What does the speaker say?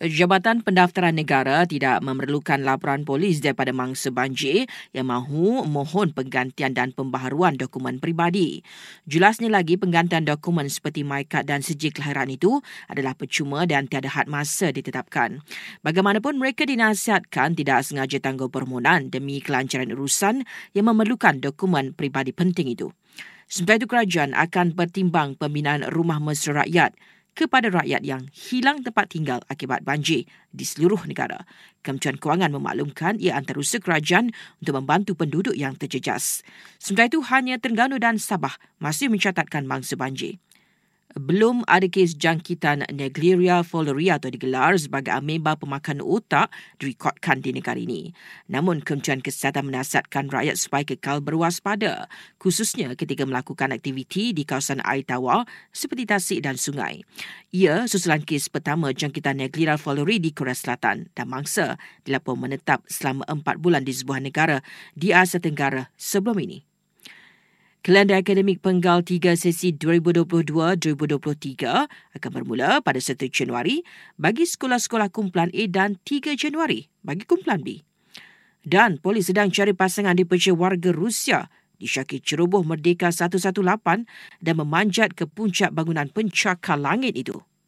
Jabatan Pendaftaran Negara tidak memerlukan laporan polis daripada mangsa banjir yang mahu mohon penggantian dan pembaharuan dokumen peribadi. Jelasnya lagi, penggantian dokumen seperti MyCard dan sijil kelahiran itu adalah percuma dan tiada had masa ditetapkan. Bagaimanapun, mereka dinasihatkan tidak sengaja tangguh permohonan demi kelancaran urusan yang memerlukan dokumen peribadi penting itu. Sementara itu, kerajaan akan bertimbang pembinaan rumah mesra rakyat kepada rakyat yang hilang tempat tinggal akibat banjir di seluruh negara. Kementerian Kewangan memaklumkan ia antarusaha kerajaan untuk membantu penduduk yang terjejas. Sementara itu, hanya Terengganu dan Sabah masih mencatatkan mangsa banjir belum ada kes jangkitan Negliria fowleri atau digelar sebagai ameba pemakan otak direkodkan di negara ini. Namun, Kementerian Kesihatan menasihatkan rakyat supaya kekal berwaspada, khususnya ketika melakukan aktiviti di kawasan air tawar seperti tasik dan sungai. Ia susulan kes pertama jangkitan Negliria fowleri di Korea Selatan dan mangsa dilaporkan menetap selama empat bulan di sebuah negara di Asia Tenggara sebelum ini. Kalender akademik penggal 3 sesi 2022-2023 akan bermula pada 1 Januari bagi sekolah-sekolah kumpulan A dan 3 Januari bagi kumpulan B. Dan polis sedang cari pasangan di dipercaya warga Rusia disyaki ceroboh Merdeka 118 dan memanjat ke puncak bangunan pencakar langit itu.